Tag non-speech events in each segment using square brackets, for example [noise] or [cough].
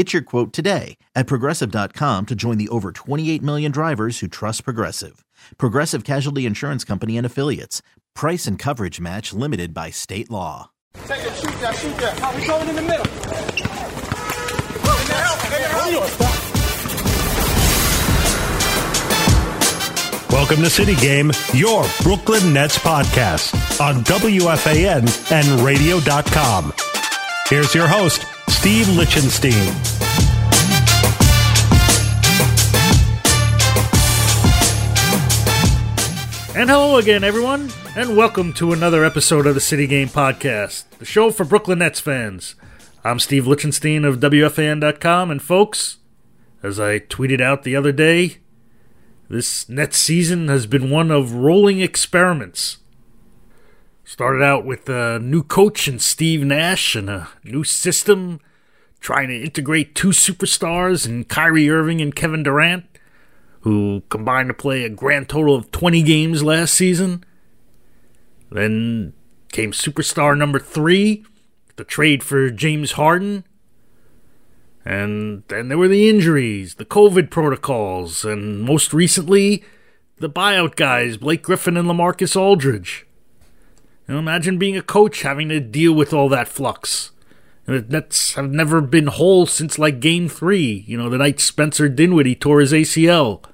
Get your quote today at progressive.com to join the over 28 million drivers who trust Progressive. Progressive Casualty Insurance Company and Affiliates. Price and coverage match limited by state law. Take it, shoot that, shoot that. How we going in the middle? Welcome to City Game, your Brooklyn Nets podcast on WFAN and radio.com. Here's your host, Steve Lichtenstein. And hello again, everyone, and welcome to another episode of the City Game Podcast, the show for Brooklyn Nets fans. I'm Steve Lichtenstein of WFAN.com, and folks, as I tweeted out the other day, this Nets season has been one of rolling experiments. Started out with a new coach and Steve Nash and a new system, trying to integrate two superstars in Kyrie Irving and Kevin Durant, who combined to play a grand total of 20 games last season. Then came superstar number three, the trade for James Harden. And then there were the injuries, the COVID protocols, and most recently, the buyout guys, Blake Griffin and LaMarcus Aldridge. Imagine being a coach having to deal with all that flux. Nets have never been whole since like game three, you know, the night Spencer Dinwiddie tore his ACL.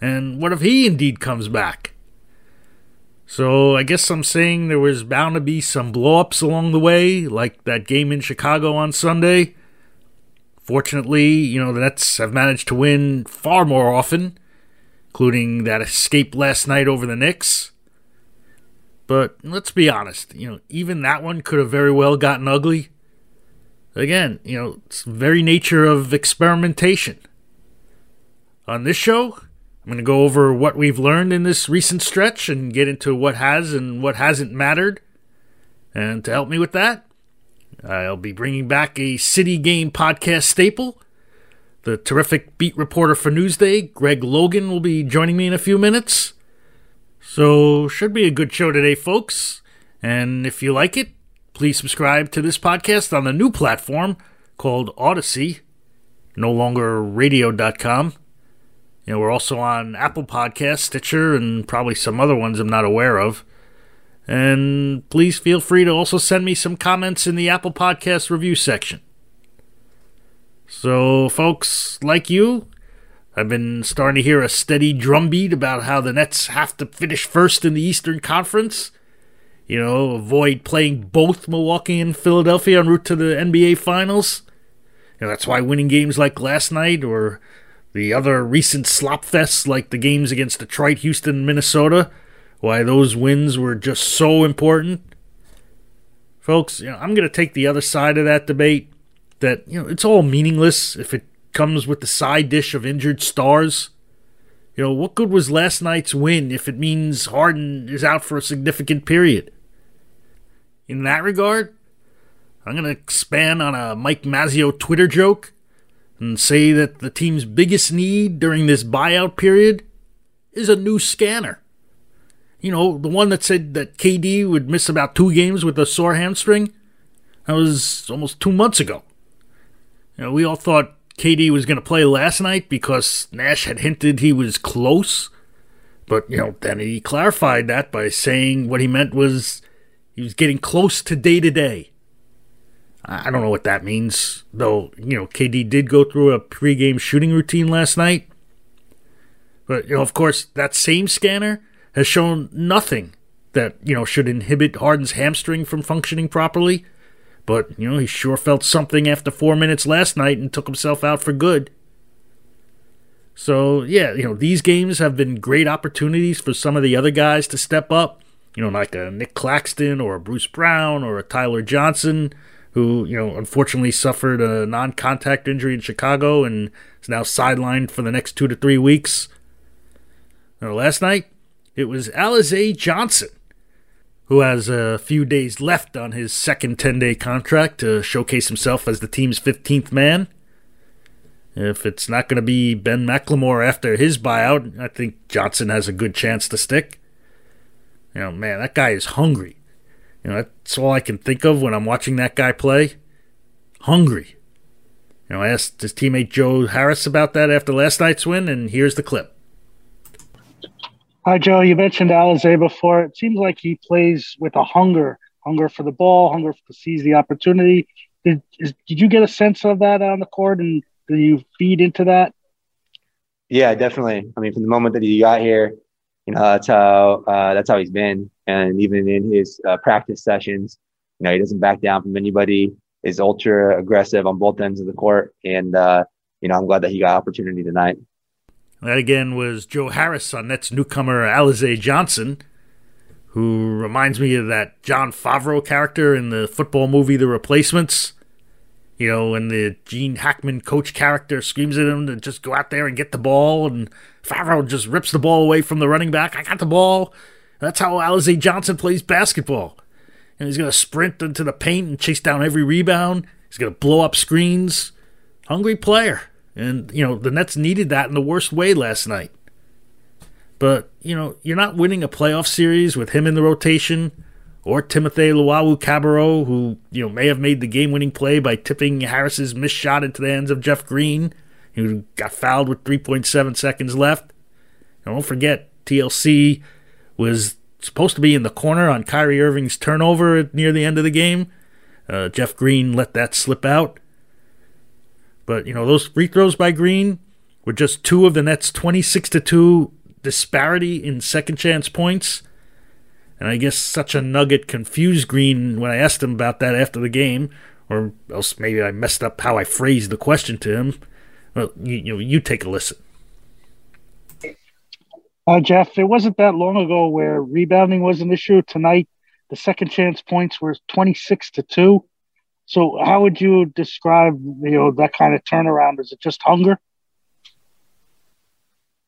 And what if he indeed comes back? So I guess I'm saying there was bound to be some blowups along the way, like that game in Chicago on Sunday. Fortunately, you know, the Nets have managed to win far more often, including that escape last night over the Knicks. But let's be honest, you know, even that one could have very well gotten ugly. Again, you know, it's very nature of experimentation. On this show, I'm going to go over what we've learned in this recent stretch and get into what has and what hasn't mattered. And to help me with that, I'll be bringing back a City Game podcast staple. The terrific beat reporter for Newsday, Greg Logan, will be joining me in a few minutes. So, should be a good show today, folks. And if you like it, please subscribe to this podcast on the new platform called Audacy, no longer radio.com. You know, we're also on Apple Podcasts, Stitcher, and probably some other ones I'm not aware of. And please feel free to also send me some comments in the Apple Podcast review section. So, folks, like you, I've been starting to hear a steady drumbeat about how the Nets have to finish first in the Eastern Conference. You know, avoid playing both Milwaukee and Philadelphia en route to the NBA Finals. You know, that's why winning games like last night or the other recent slop fests like the games against Detroit, Houston, Minnesota why those wins were just so important. Folks, you know, I'm going to take the other side of that debate that, you know, it's all meaningless if it comes with the side dish of injured stars. You know, what good was last night's win if it means Harden is out for a significant period? In that regard, I'm going to expand on a Mike Mazzeo Twitter joke and say that the team's biggest need during this buyout period is a new scanner. You know, the one that said that KD would miss about two games with a sore hamstring. That was almost two months ago. You know, we all thought KD was going to play last night because Nash had hinted he was close. But, you know, then he clarified that by saying what he meant was he was getting close to day to day. I don't know what that means, though, you know, KD did go through a pregame shooting routine last night. But, you know, of course, that same scanner has shown nothing that, you know, should inhibit Harden's hamstring from functioning properly. But, you know, he sure felt something after four minutes last night and took himself out for good. So, yeah, you know, these games have been great opportunities for some of the other guys to step up. You know, like a Nick Claxton or a Bruce Brown or a Tyler Johnson, who, you know, unfortunately suffered a non contact injury in Chicago and is now sidelined for the next two to three weeks. Now, last night, it was Alize Johnson who has a few days left on his second 10 day contract to showcase himself as the team's 15th man. If it's not going to be Ben McLemore after his buyout, I think Johnson has a good chance to stick. You know, man, that guy is hungry. You know, that's all I can think of when I'm watching that guy play. Hungry. You know, I asked his teammate Joe Harris about that after last night's win, and here's the clip. Hi, Joe. You mentioned Alize before. It seems like he plays with a hunger, hunger for the ball, hunger to seize the opportunity. Did, is, did you get a sense of that on the court, and do you feed into that? Yeah, definitely. I mean, from the moment that he got here, you know, that's how uh, that's how he's been, and even in his uh, practice sessions, you know, he doesn't back down from anybody. Is ultra aggressive on both ends of the court, and uh, you know, I'm glad that he got opportunity tonight. That again was Joe Harris on Nets newcomer Alize Johnson, who reminds me of that Jon Favreau character in the football movie The Replacements. You know, when the Gene Hackman coach character screams at him to just go out there and get the ball, and Favreau just rips the ball away from the running back. I got the ball. That's how Alize Johnson plays basketball. And he's going to sprint into the paint and chase down every rebound. He's going to blow up screens. Hungry player. And, you know, the Nets needed that in the worst way last night. But, you know, you're not winning a playoff series with him in the rotation or Timothy Luwawu-Cabarrot, who, you know, may have made the game winning play by tipping Harris's missed shot into the hands of Jeff Green, who got fouled with 3.7 seconds left. And don't forget, TLC was supposed to be in the corner on Kyrie Irving's turnover near the end of the game. Uh, Jeff Green let that slip out. But you know those free throws by Green were just two of the Nets' 26 to two disparity in second chance points. And I guess such a nugget confused Green when I asked him about that after the game, or else maybe I messed up how I phrased the question to him. Well, you, you you take a listen. Uh, Jeff, it wasn't that long ago where rebounding was an issue. Tonight, the second chance points were 26 to 2. So, how would you describe you know that kind of turnaround? Is it just hunger?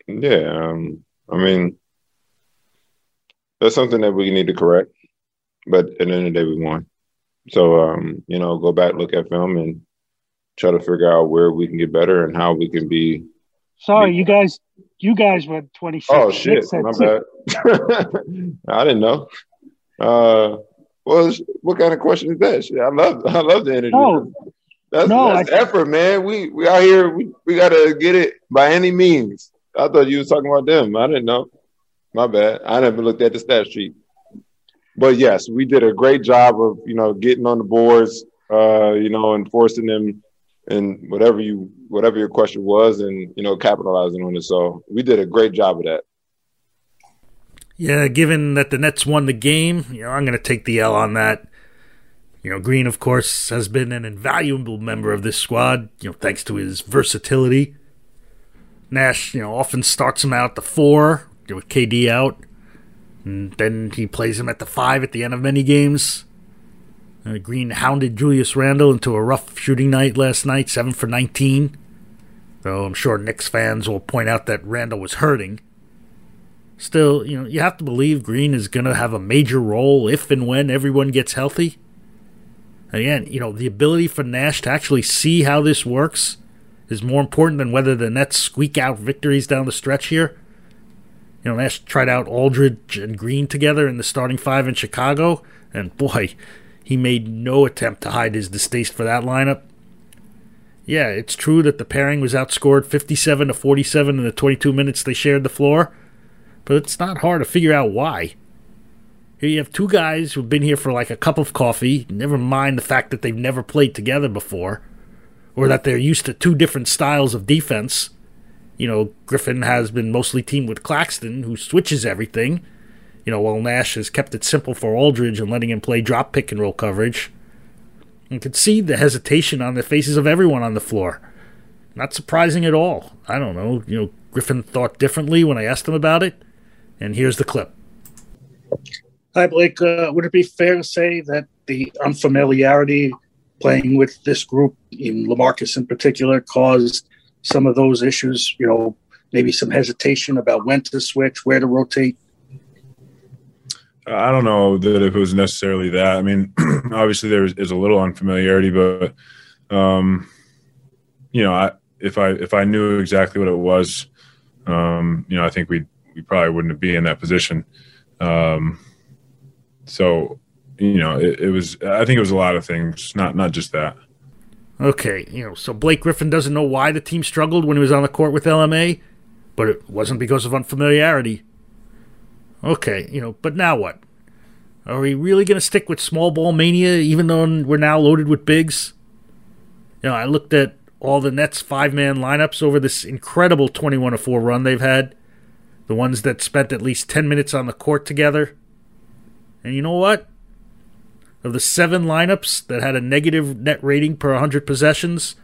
Yeah, um, I mean, that's something that we need to correct. But at the end of the day, we won. So, um, you know, go back, look at film, and try to figure out where we can get better and how we can be. Sorry, be- you guys, you guys went twenty six. Oh shit, my bad. [laughs] I didn't know. Uh, well, what kind of question is that? Shit, I love, I love the energy. No, that's, no, that's I, effort, man. We we out here. We, we got to get it by any means. I thought you was talking about them. I didn't know. My bad. I never looked at the stat sheet. But yes, we did a great job of you know getting on the boards, uh, you know, and forcing them, and whatever you whatever your question was, and you know capitalizing on it. So we did a great job of that. Yeah, given that the Nets won the game, you know, I'm to take the L on that. You know, Green, of course, has been an invaluable member of this squad, you know, thanks to his versatility. Nash, you know, often starts him out at the four with KD out, and then he plays him at the five at the end of many games. Uh, Green hounded Julius Randle into a rough shooting night last night, 7 for 19. Though I'm sure Knicks fans will point out that Randle was hurting. Still, you know, you have to believe Green is going to have a major role if and when everyone gets healthy. Again, you know, the ability for Nash to actually see how this works is more important than whether the Nets squeak out victories down the stretch here. You know, tried out Aldridge and Green together in the starting five in Chicago, and boy, he made no attempt to hide his distaste for that lineup. Yeah, it's true that the pairing was outscored 57 to 47 in the 22 minutes they shared the floor, but it's not hard to figure out why. Here you have two guys who've been here for like a cup of coffee, never mind the fact that they've never played together before, or that they're used to two different styles of defense. You know, Griffin has been mostly teamed with Claxton, who switches everything. You know, while Nash has kept it simple for Aldridge and letting him play drop pick and roll coverage. You could see the hesitation on the faces of everyone on the floor. Not surprising at all. I don't know. You know, Griffin thought differently when I asked him about it. And here's the clip. Hi, Blake. Uh, would it be fair to say that the unfamiliarity playing with this group, in LaMarcus in particular, caused some of those issues? You know, maybe some hesitation about when to switch, where to rotate. I don't know that if it was necessarily that. I mean, [clears throat] obviously there is a little unfamiliarity, but um, you know, I, if I if I knew exactly what it was, um, you know, I think we we probably wouldn't be in that position. Um, so, you know, it, it was. I think it was a lot of things, not not just that. Okay, you know, so Blake Griffin doesn't know why the team struggled when he was on the court with LMA, but it wasn't because of unfamiliarity. Okay, you know, but now what? Are we really going to stick with small ball mania even though we're now loaded with bigs? You know, I looked at all the Nets five man lineups over this incredible 21 4 run they've had. The ones that spent at least 10 minutes on the court together. And you know what? Of the seven lineups that had a negative net rating per 100 possessions,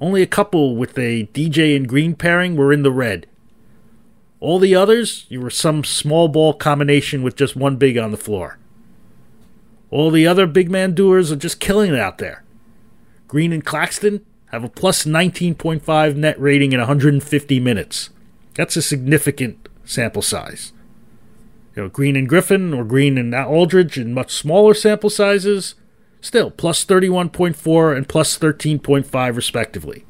only a couple with a DJ and Green pairing were in the red. All the others, you were some small ball combination with just one big on the floor. All the other big man doers are just killing it out there. Green and Claxton have a plus 19.5 net rating in 150 minutes. That's a significant sample size. You know, Green and Griffin or Green and Aldridge in much smaller sample sizes, still plus 31.4 and plus 13.5 respectively.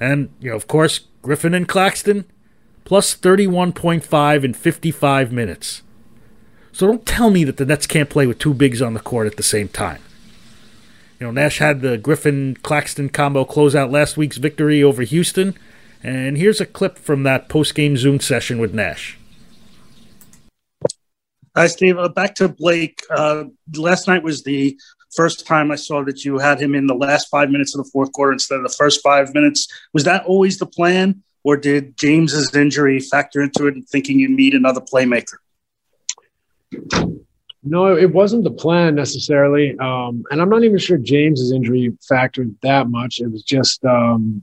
And, you know, of course, Griffin and Claxton plus 31.5 in 55 minutes. So don't tell me that the Nets can't play with two bigs on the court at the same time. You know, Nash had the Griffin Claxton combo close out last week's victory over Houston, and here's a clip from that post game Zoom session with Nash. Hi, Steve. Uh, back to Blake. Uh, last night was the first time I saw that you had him in the last five minutes of the fourth quarter instead of the first five minutes. Was that always the plan? or did James's injury factor into it and thinking you need another playmaker? No, it wasn't the plan necessarily. Um, and I'm not even sure James's injury factored that much. It was just, um,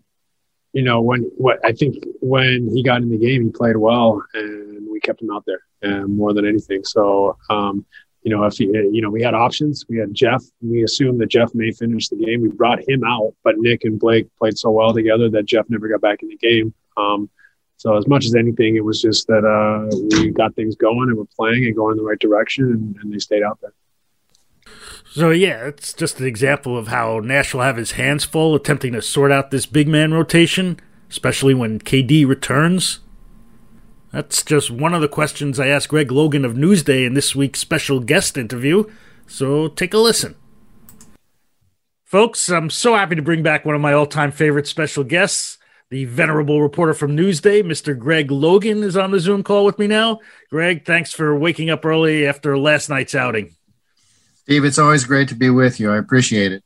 you know, when what I think when he got in the game, he played well and we kept him out there more than anything. So, um, you know, if he, you know, we had options. We had Jeff. We assumed that Jeff may finish the game. We brought him out, but Nick and Blake played so well together that Jeff never got back in the game. Um, so as much as anything, it was just that uh, we got things going and we're playing and going in the right direction, and, and they stayed out there. So yeah, it's just an example of how Nash will have his hands full attempting to sort out this big man rotation, especially when KD returns. That's just one of the questions I asked Greg Logan of Newsday in this week's special guest interview. So take a listen. Folks, I'm so happy to bring back one of my all time favorite special guests. The venerable reporter from Newsday, Mr. Greg Logan, is on the Zoom call with me now. Greg, thanks for waking up early after last night's outing. Steve, it's always great to be with you. I appreciate it.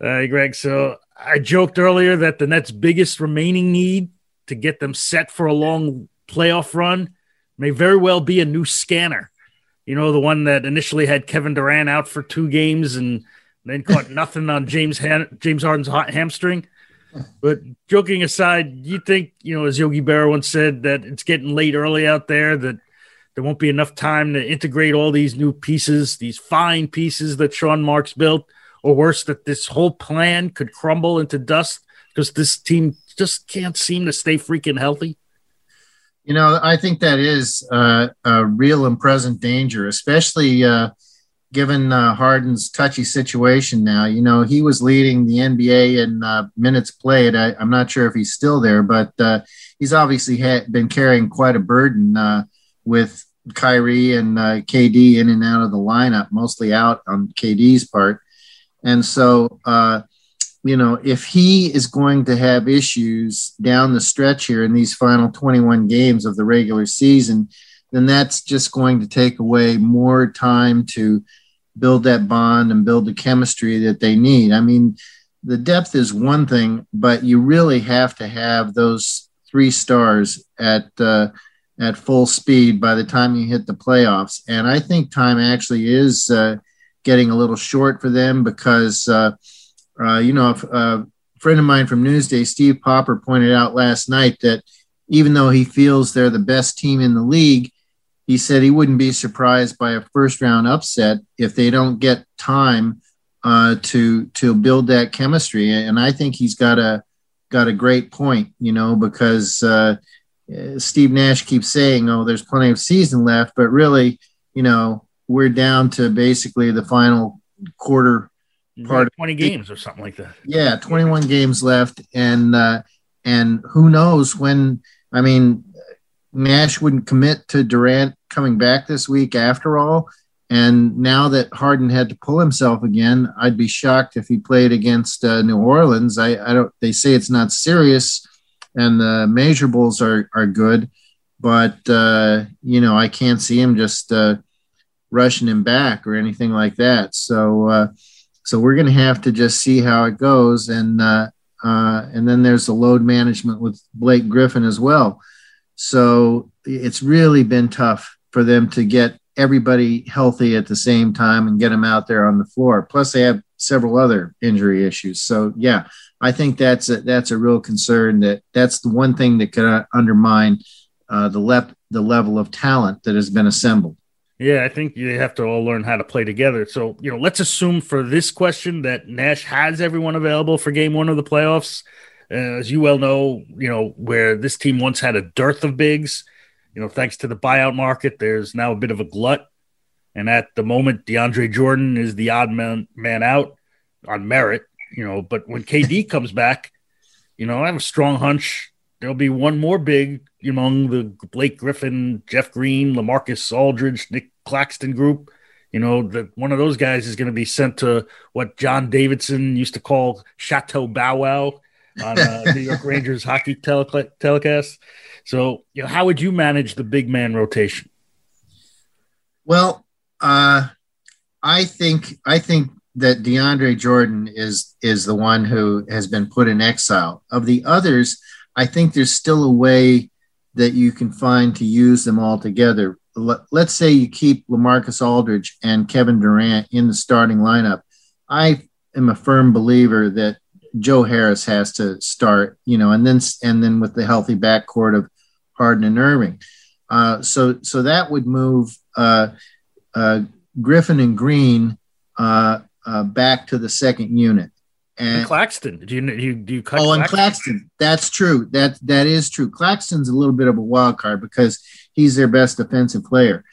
Hey, Greg. So I joked earlier that the Nets' biggest remaining need to get them set for a long playoff run may very well be a new scanner. You know, the one that initially had Kevin Durant out for two games and then caught [laughs] nothing on James Han- James Harden's hamstring. But joking aside, you think, you know, as Yogi Berra once said, that it's getting late early out there, that there won't be enough time to integrate all these new pieces, these fine pieces that Sean Marks built, or worse, that this whole plan could crumble into dust because this team just can't seem to stay freaking healthy? You know, I think that is uh, a real and present danger, especially uh, – given uh, Harden's touchy situation now. You know, he was leading the NBA in uh, minutes played. I, am not sure if he's still there, but uh, he's obviously been carrying quite a burden uh, with Kyrie and KD in and out of the lineup, mostly out on KD's part. And so, you know, if he is going to have issues down the stretch here in these final 21 games of the regular season, then that's just going to take away more time to build that bond and build the chemistry that they need. I mean, the depth is one thing, but you really have to have those three stars at uh, at full speed by the time you hit the playoffs. And I think time actually is uh, getting a little short for them because, uh, uh, you know, a friend of mine from Newsday, Steve Popper, pointed out last night that even though he feels they're the best team in the league, he said he wouldn't be surprised by a first round upset if they don't get time uh, to to build that chemistry. And I think he's got a got a great point, you know, because uh, Steve Nash keeps saying, "Oh, there's plenty of season left," but really, you know, we're down to basically the final quarter part. Twenty games or something like that. Yeah, twenty-one games left, and uh, and who knows when? I mean, Nash wouldn't commit to Durant coming back this week after all. And now that Harden had to pull himself again, I'd be shocked if he played against uh, New Orleans. I, I don't. They say it's not serious and the measurables are are good, but uh, you know I can't see him just uh, rushing him back or anything like that. So uh, so we're going to have to just see how it goes, and uh, uh, and then there's the load management with Blake Griffin as well. So it's really been tough for them to get everybody healthy at the same time and get them out there on the floor. Plus, they have several other injury issues. So yeah, I think that's a, that's a real concern. That that's the one thing that could undermine uh, the lep- the level of talent that has been assembled. Yeah, I think you have to all learn how to play together. So, you know, let's assume for this question that Nash has everyone available for game one of the playoffs. Uh, as you well know, you know, where this team once had a dearth of bigs, you know, thanks to the buyout market, there's now a bit of a glut. And at the moment, DeAndre Jordan is the odd man, man out on merit you know, but when KD [laughs] comes back, you know, I have a strong hunch there'll be one more big among the Blake Griffin, Jeff Green, LaMarcus Aldridge, Nick Claxton group. You know, that one of those guys is going to be sent to what John Davidson used to call Chateau Bow Wow on uh, [laughs] New York Rangers hockey tele- telecast. So, you know, how would you manage the big man rotation? Well, uh, I think I think that DeAndre Jordan is is the one who has been put in exile. Of the others, I think there's still a way that you can find to use them all together. Let's say you keep LaMarcus Aldridge and Kevin Durant in the starting lineup. I am a firm believer that Joe Harris has to start, you know, and then and then with the healthy backcourt of Harden and Irving. Uh, so so that would move uh, uh, Griffin and Green uh, uh, back to the second unit. And, and Claxton, do you do you, do you cut? Oh, Claxton? and Claxton, that's true. That that is true. Claxton's a little bit of a wild card because he's their best defensive player,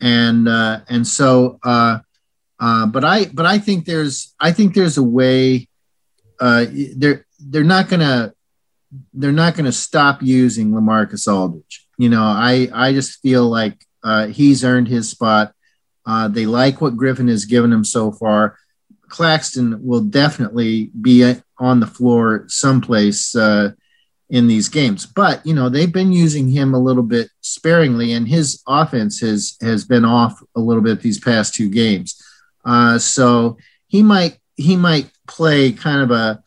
and uh, and so. Uh, uh, but I but I think there's I think there's a way. Uh, they're they're not gonna they're not gonna stop using LaMarcus Aldridge. You know, I I just feel like uh, he's earned his spot. Uh, they like what Griffin has given him so far. Claxton will definitely be on the floor someplace uh, in these games. But you know they've been using him a little bit sparingly, and his offense has has been off a little bit these past two games. Uh, so he might he might play kind of a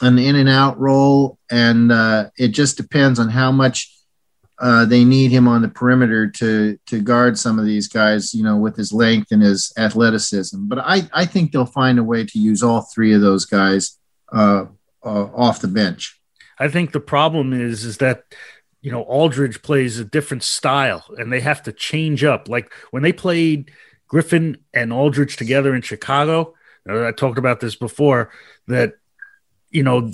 an in and out role, and uh, it just depends on how much uh, they need him on the perimeter to to guard some of these guys, you know, with his length and his athleticism. But I I think they'll find a way to use all three of those guys uh, uh, off the bench. I think the problem is is that you know Aldridge plays a different style, and they have to change up. Like when they played Griffin and Aldridge together in Chicago, I talked about this before. That you know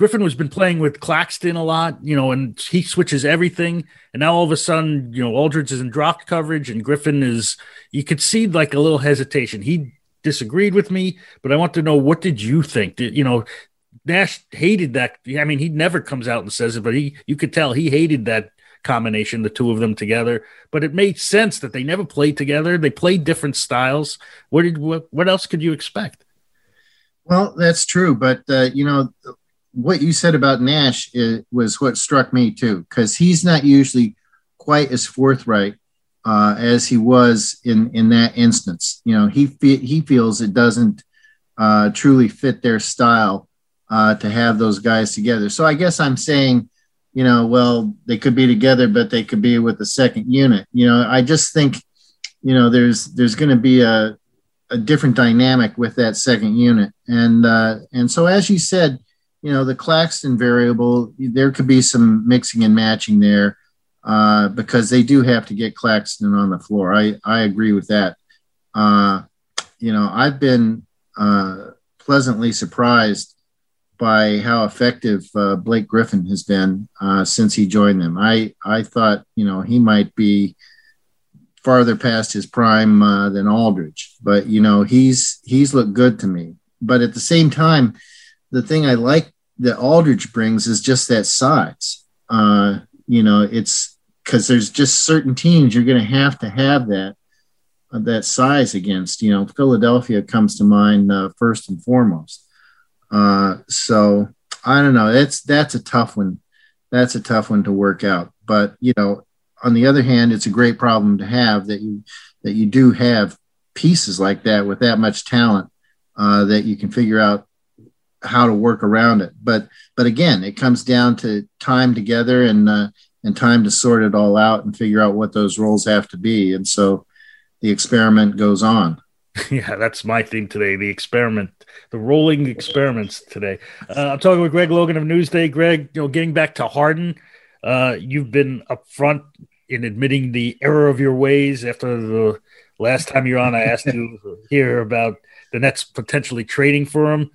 Griffin has been playing with Claxton a lot, you know, and he switches everything. And now all of a sudden, you know, Aldridge is in drop coverage and Griffin is, you could see like a little hesitation. He disagreed with me, but I want to know what did you think? Did, you know, Nash hated that. I mean, he never comes out and says it, but he, you could tell he hated that combination, the two of them together. But it made sense that they never played together. They played different styles. What did, what, what else could you expect? Well, that's true, but uh, you know, what you said about Nash was what struck me too, because he's not usually quite as forthright uh, as he was in in that instance. You know, he fe- he feels it doesn't uh, truly fit their style uh, to have those guys together. So I guess I'm saying you know, well, they could be together, but they could be with the second unit. You know, I just think, you know, there's there's going to be a a different dynamic with that second unit, and uh, and so as you said, you know, the Claxton variable, there could be some mixing and matching there uh, because they do have to get Claxton on the floor. I I agree with that. Uh, you know, I've been uh, pleasantly surprised by how effective uh, Blake Griffin has been uh, since he joined them. I I thought you know he might be farther past his prime uh, than Aldridge, but you know he's he's looked good to me. But at the same time, the thing I like that Aldridge brings is just that size. Uh, you know, it's because there's just certain teams you're going to have to have that uh, that size against. You know, Philadelphia comes to mind uh, first and foremost. Uh, so I don't know. That's that's a tough one. That's a tough one to work out. But you know, on the other hand, it's a great problem to have that you that you do have pieces like that with that much talent uh, that you can figure out how to work around it. But but again, it comes down to time together and uh, and time to sort it all out and figure out what those roles have to be. And so the experiment goes on. [laughs] Yeah, that's my theme today. The experiment, the rolling experiments today. Uh, I'm talking with Greg Logan of Newsday. Greg, you know, getting back to Harden, uh, you've been upfront in admitting the error of your ways. After the last time you're on, I asked [laughs] you here about the Nets potentially trading for him.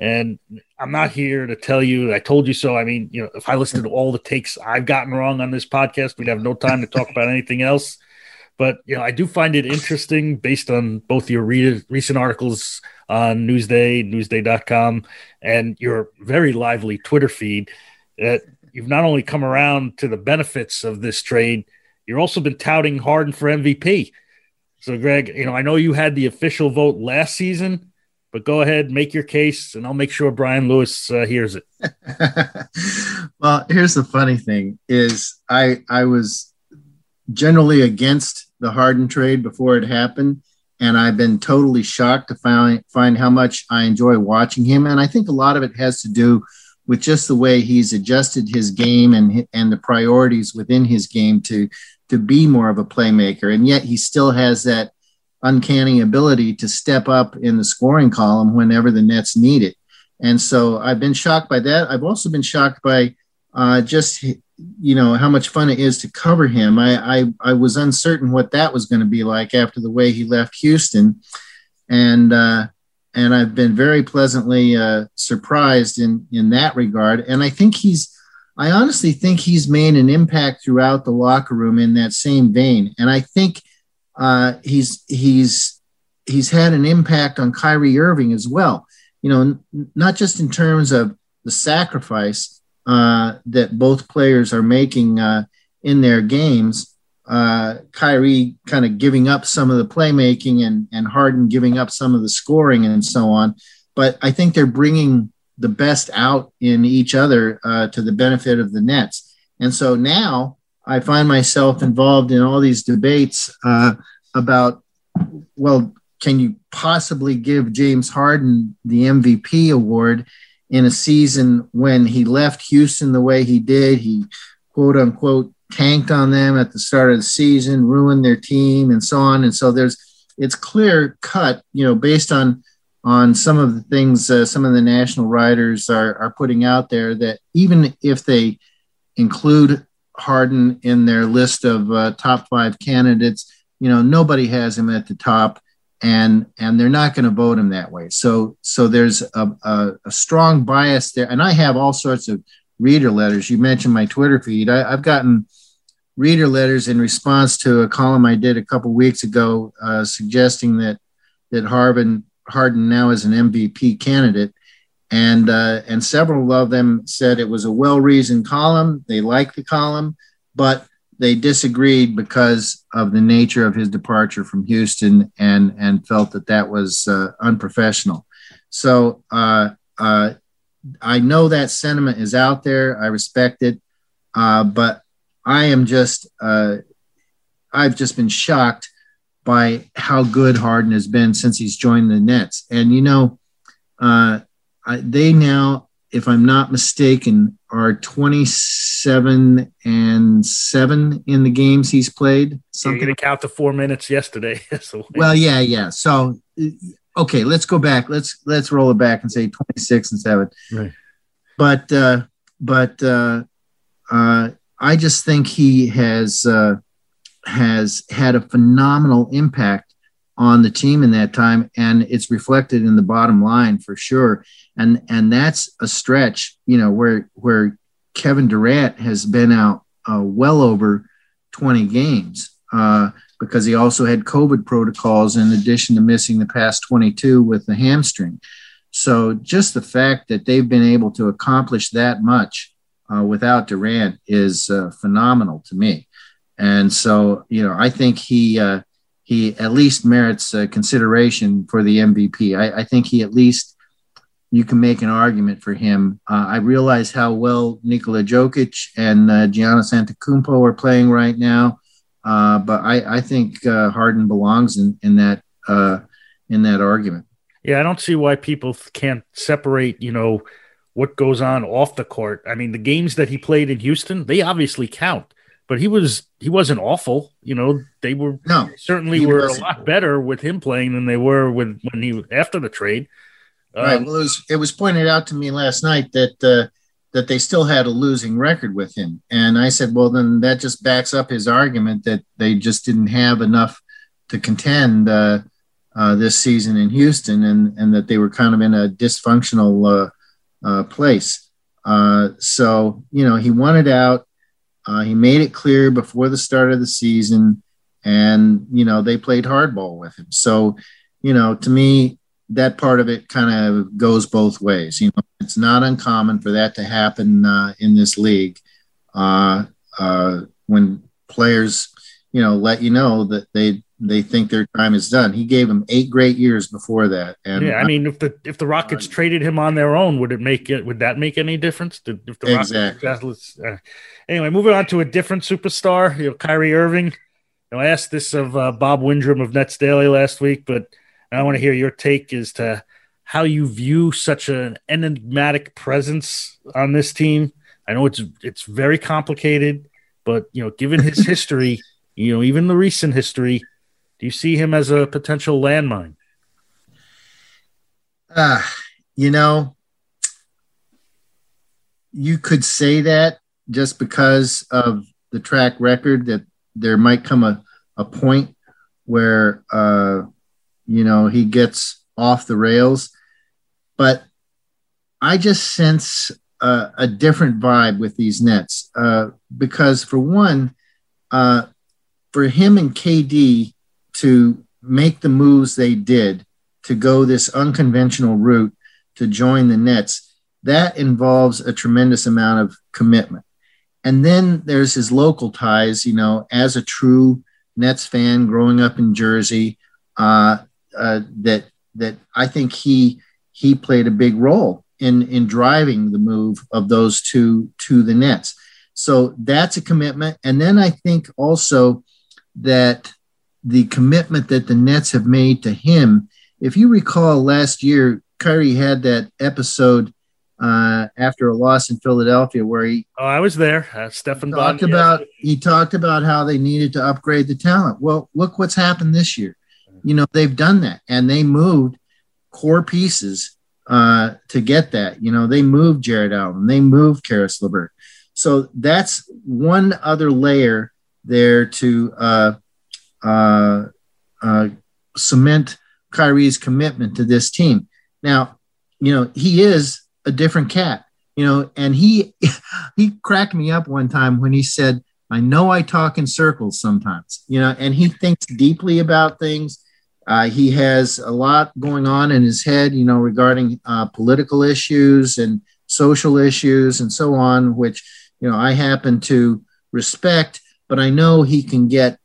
And I'm not here to tell you I told you so. I mean, you know, if I listed all the takes I've gotten wrong on this podcast, we'd have no time to talk about anything else. But you know, I do find it interesting based on both your re- recent articles on Newsday, Newsday.com, and your very lively Twitter feed that you've not only come around to the benefits of this trade, you've also been touting Harden for MVP. So, Greg, you know, I know you had the official vote last season, but go ahead, make your case, and I'll make sure Brian Lewis uh, hears it. [laughs] well, here's the funny thing: is I I was generally against the Harden trade before it happened, and I've been totally shocked to find find how much I enjoy watching him. And I think a lot of it has to do with just the way he's adjusted his game and and the priorities within his game to to be more of a playmaker. And yet he still has that uncanny ability to step up in the scoring column whenever the Nets need it. And so I've been shocked by that. I've also been shocked by uh, just you know how much fun it is to cover him. I I, I was uncertain what that was going to be like after the way he left Houston, and uh, and I've been very pleasantly uh, surprised in in that regard. And I think he's I honestly think he's made an impact throughout the locker room in that same vein. And I think uh, he's he's he's had an impact on Kyrie Irving as well. You know, n- not just in terms of the sacrifice uh, that both players are making uh, in their games. Uh, Kyrie kind of giving up some of the playmaking and, and Harden giving up some of the scoring and so on. But I think they're bringing the best out in each other uh, to the benefit of the Nets. And so now I find myself involved in all these debates uh, about, well, can you possibly give James Harden the MVP award? in a season when he left Houston the way he did. He quote unquote tanked on them at the start of the season, ruined their team, and so on. And so there's it's clear cut, you know, based on on some of the things uh, some of the national writers are are putting out there that even if they include Harden in their list of uh, top five candidates, you know, nobody has him at the top and and they're not going to vote him that way. So so there's a, a, a, strong bias there, and I have all sorts of reader letters. You mentioned my Twitter feed. I, have gotten reader letters in response to a column I did a couple weeks ago, uh, suggesting that that Harden Harden now is an MVP candidate, and uh, and several of them said it was a well reasoned column. They liked the column, but they disagreed because of the nature of his departure from Houston and and felt that that was uh, unprofessional. So uh, uh, I know that sentiment is out there. I respect it, uh, but I am just uh, I've just been shocked by how good Harden has been since he's joined the Nets. And you know, I, they now, if I'm not mistaken, are 27 and seven in the games he's played. Something to count the four minutes yesterday. [laughs] well, yeah, yeah. So okay, let's go back. Let's let's roll it back and say 26 and seven. Right. But uh, but uh, uh, I just think he has uh, has had a phenomenal impact on the team in that time, and it's reflected in the bottom line for sure. And and that's a stretch, you know, where where Kevin Durant has been out uh, well over 20 games uh, because he also had COVID protocols in addition to missing the past 22 with the hamstring. So just the fact that they've been able to accomplish that much uh, without Durant is uh, phenomenal to me. And so, you know, I think he uh, he at least merits uh, consideration for the MVP. I, I think he at least you can make an argument for him. Uh, I realize how well Nikola Jokic and uh, Giannis Antetokounmpo are playing right now, uh, but I, I think uh, Harden belongs in, in that uh, in that argument. Yeah, I don't see why people can't separate. You know what goes on off the court. I mean, the games that he played in Houston, they obviously count. But he was he wasn't awful. You know, they were no, certainly were wasn't. a lot better with him playing than they were with when he after the trade. Right. Um, well, it was it was pointed out to me last night that uh, that they still had a losing record with him, and I said, well, then that just backs up his argument that they just didn't have enough to contend uh, uh, this season in Houston, and and that they were kind of in a dysfunctional uh, uh, place. Uh, so you know, he wanted out. He made it clear before the start of the season, and you know they played hardball with him. So you know, to me, that part of it kind of goes both ways. You know, it's not uncommon for that to happen uh, in this league uh, uh, when players, you know, let you know that they they think their time is done. He gave them eight great years before that. And yeah, I mean, if the if the Rockets uh, traded him on their own, would it make it? Would that make any difference? If the exactly. Rockets, uh, anyway, moving on to a different superstar, you know, Kyrie Irving. You know, I asked this of uh, Bob Windrem of Nets Daily last week, but I want to hear your take as to how you view such an enigmatic presence on this team. I know it's it's very complicated, but you know, given his [laughs] history, you know, even the recent history, do you see him as a potential landmine? Uh, you know, you could say that just because of the track record that there might come a, a point where uh, you know, he gets off the rails. But I just sense a different vibe with these Nets uh, because, for one, uh, for him and KD to make the moves they did to go this unconventional route to join the Nets, that involves a tremendous amount of commitment. And then there's his local ties, you know, as a true Nets fan growing up in Jersey, uh, uh, that that I think he he played a big role in in driving the move of those two to the Nets. So that's a commitment, and then I think also that the commitment that the Nets have made to him. If you recall last year, Kyrie had that episode uh, after a loss in Philadelphia where he. Oh, I was there. Uh, Stefan talked about he talked about how they needed to upgrade the talent. Well, look what's happened this year you know they've done that and they moved core pieces uh, to get that. You know, they moved Jarrett Allen, they moved Caris LeVert. So that's one other layer there to uh, uh, uh, cement Kyrie's commitment to this team. Now, you know, he is a different cat, you know, and he [laughs] he cracked me up one time when he said, I know I talk in circles sometimes, you know, and he thinks deeply about things uh, he has a lot going on in his head, you know, regarding uh, political issues and social issues and so on, which, you know, I happen to respect, but I know he can get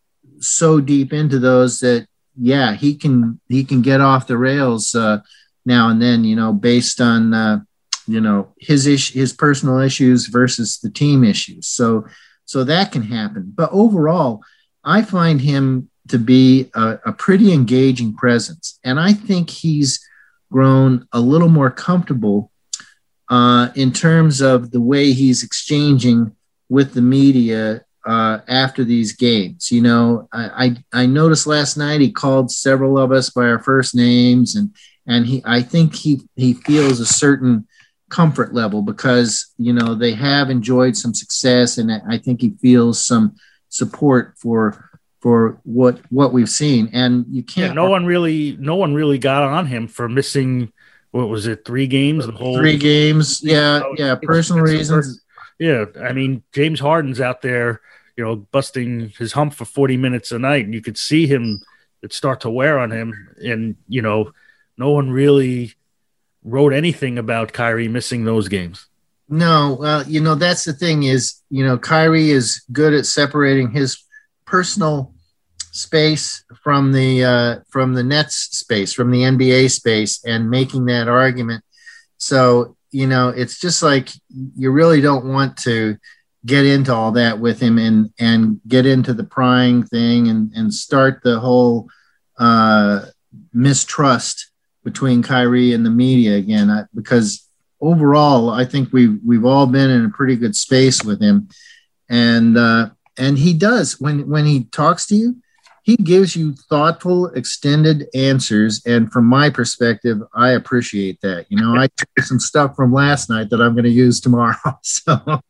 so deep into those that, yeah, he can, he can get off the rails uh, now and then, you know, based on, uh, you know, his issue, his personal issues versus the team issues. So, so that can happen. But overall, I find him to be a, a pretty engaging presence. And I think he's grown a little more comfortable uh, in terms of the way he's exchanging with the media uh, after these games. You know, I, I, I noticed last night he called several of us by our first names, and and he I think he he feels a certain comfort level because you know they have enjoyed some success, and I think he feels some support for for what what we've seen. And you can't. Yeah, no one really no one really got on him for missing. What was it? Three games. The whole three games. Yeah, yeah. Personal reasons. Yeah, I mean James Harden's out there you know, busting his hump for 40 minutes a night. And you could see him it start to wear on him. And, you know, no one really wrote anything about Kyrie missing those games. No, well, you know, that's the thing is, you know, Kyrie is good at separating his personal space from the uh, from the Nets space, from the NBA space, and making that argument. So, you know, it's just like you really don't want to get into all that with him and and get into the prying thing and and start the whole uh, mistrust between Kyrie and the media again. I, because overall I think we we've, we've all been in a pretty good space with him. And uh, and he does. When when he talks to you he gives you thoughtful, extended answers. And from my perspective, I appreciate that. You know, I took some stuff from last night that I'm going to use tomorrow. [laughs] so, oh.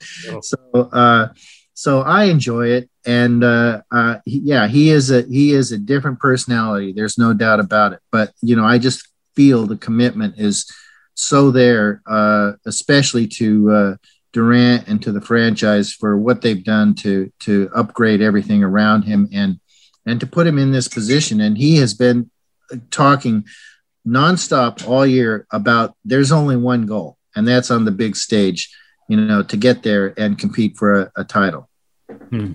so, uh, so I enjoy it. And uh, uh, he, yeah, he is a he is a different personality. There's no doubt about it. But you know, I just feel the commitment is so there, uh, especially to uh, Durant and to the franchise for what they've done to to upgrade everything around him and and to put him in this position. And he has been talking nonstop all year about there's only one goal, and that's on the big stage, you know, to get there and compete for a, a title. Hmm.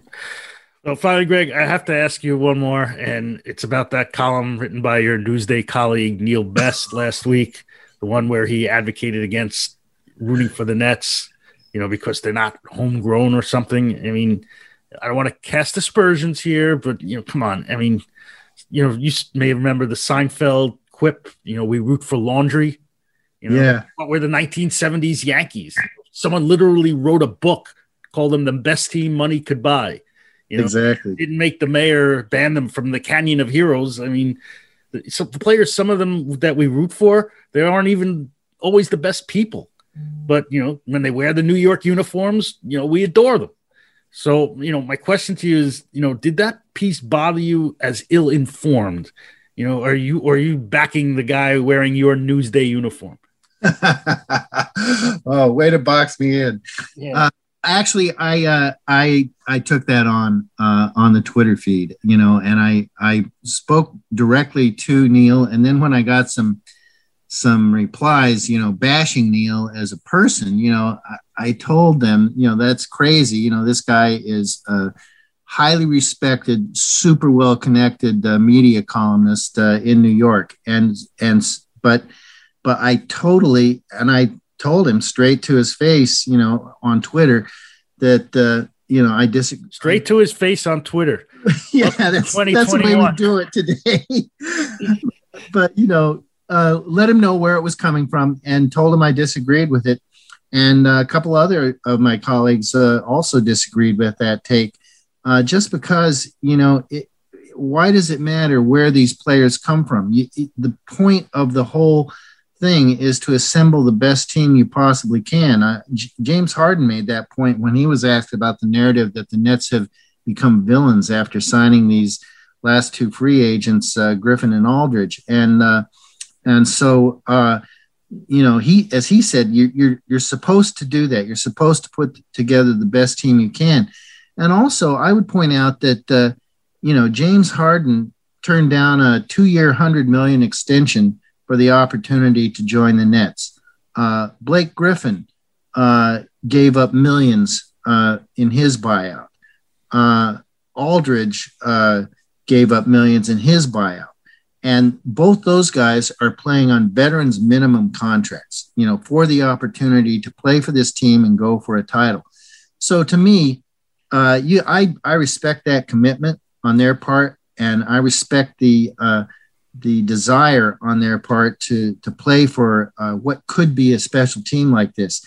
Well, finally, Greg, I have to ask you one more, and it's about that column written by your Newsday colleague Neil Best [laughs] last week, the one where he advocated against rooting for the Nets, you know, because they're not homegrown or something. I mean, I don't want to cast aspersions here, but you know, come on. I mean, you know, you may remember the Seinfeld quip. You know, we root for laundry. You know, yeah. we're the 1970s Yankees. Someone literally wrote a book called them the best team money could buy. You know, exactly. Didn't make the mayor ban them from the Canyon of Heroes. I mean, so the players, some of them that we root for, they aren't even always the best people. But you know, when they wear the New York uniforms, you know, we adore them. So, you know, my question to you is, you know, did that piece bother you as ill informed? You know, are you are you backing the guy wearing your Newsday uniform? [laughs] oh, way to box me in. Yeah. Uh, actually, I uh, I I took that on uh, on the Twitter feed, you know, and I I spoke directly to Neil, and then when I got some some replies, you know, bashing Neil as a person, you know, I, told them, you know, that's crazy. You know, this guy is a highly respected, super well connected uh, media columnist uh, in New York. And, and, but, but I totally, and I told him straight to his face, you know, on Twitter that, uh, you know, I disagree. Straight to his face on Twitter. [laughs] yeah, that's, that's the way we do it today. [laughs] but, you know, uh, let him know where it was coming from and told him I disagreed with it. And a couple other of my colleagues uh, also disagreed with that take, uh, just because, you know, it, why does it matter where these players come from? You, the point of the whole thing is to assemble the best team you possibly can. Uh, J- James Harden made that point when he was asked about the narrative that the Nets have become villains after signing these last two free agents, uh, Griffin and Aldridge. And, uh, and so, uh, you know, he, as he said, you, you're, you're supposed to do that. You're supposed to put together the best team you can. And also, I would point out that, uh, you know, James Harden turned down a two-year, hundred million extension for the opportunity to join the Nets. Uh, Blake Griffin uh, gave up millions uh, in his buyout. Uh, Aldridge uh, gave up millions in his buyout. And both those guys are playing on veterans minimum contracts, you know, for the opportunity to play for this team and go for a title. So to me, uh, you, I, I respect that commitment on their part, and I respect the uh, the desire on their part to to play for uh, what could be a special team like this.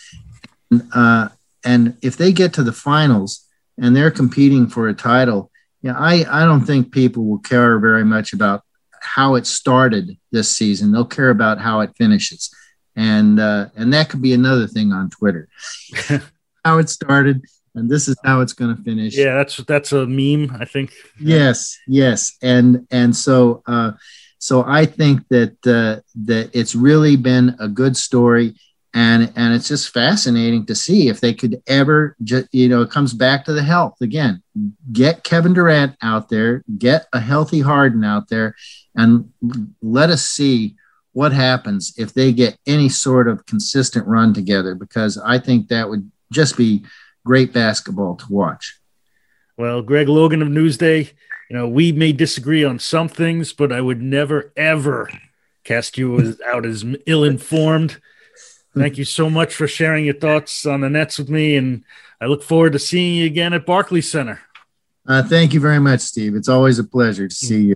Uh, and if they get to the finals and they're competing for a title, yeah, I, I don't think people will care very much about how it started this season. They'll care about how it finishes. And uh, and that could be another thing on Twitter. [laughs] how it started and this is how it's going to finish. Yeah, that's that's a meme, I think. Yes, yes. And and so uh so I think that uh, that it's really been a good story and and it's just fascinating to see if they could ever just you know it comes back to the health again. Get kevin durant out there get a healthy harden out there and let us see what happens if they get any sort of consistent run together because i think that would just be great basketball to watch. Well greg logan of newsday you know we may disagree on some things but i would never ever cast you as out as ill-informed Thank you so much for sharing your thoughts on the Nets with me, and I look forward to seeing you again at Barclays Center. Uh, thank you very much, Steve. It's always a pleasure to see you.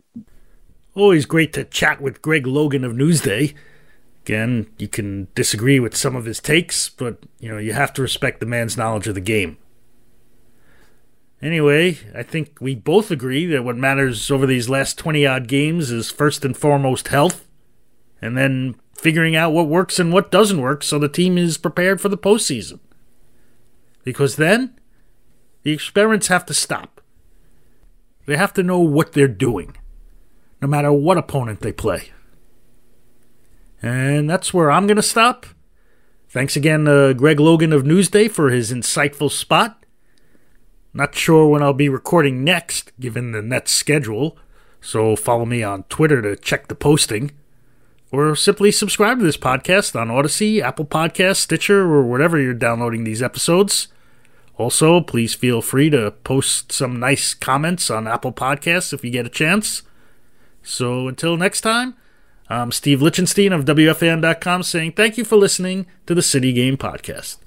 Always great to chat with Greg Logan of Newsday. Again, you can disagree with some of his takes, but you know you have to respect the man's knowledge of the game. Anyway, I think we both agree that what matters over these last 20 odd games is first and foremost health, and then figuring out what works and what doesn't work so the team is prepared for the postseason. Because then, the experiments have to stop. They have to know what they're doing, no matter what opponent they play. And that's where I'm going to stop. Thanks again to Greg Logan of Newsday for his insightful spot. Not sure when I'll be recording next, given the Nets schedule, so follow me on Twitter to check the posting or simply subscribe to this podcast on Audacy, Apple Podcasts, Stitcher, or wherever you're downloading these episodes. Also, please feel free to post some nice comments on Apple Podcasts if you get a chance. So until next time, I'm Steve Lichtenstein of WFAN.com saying thank you for listening to the City Game Podcast.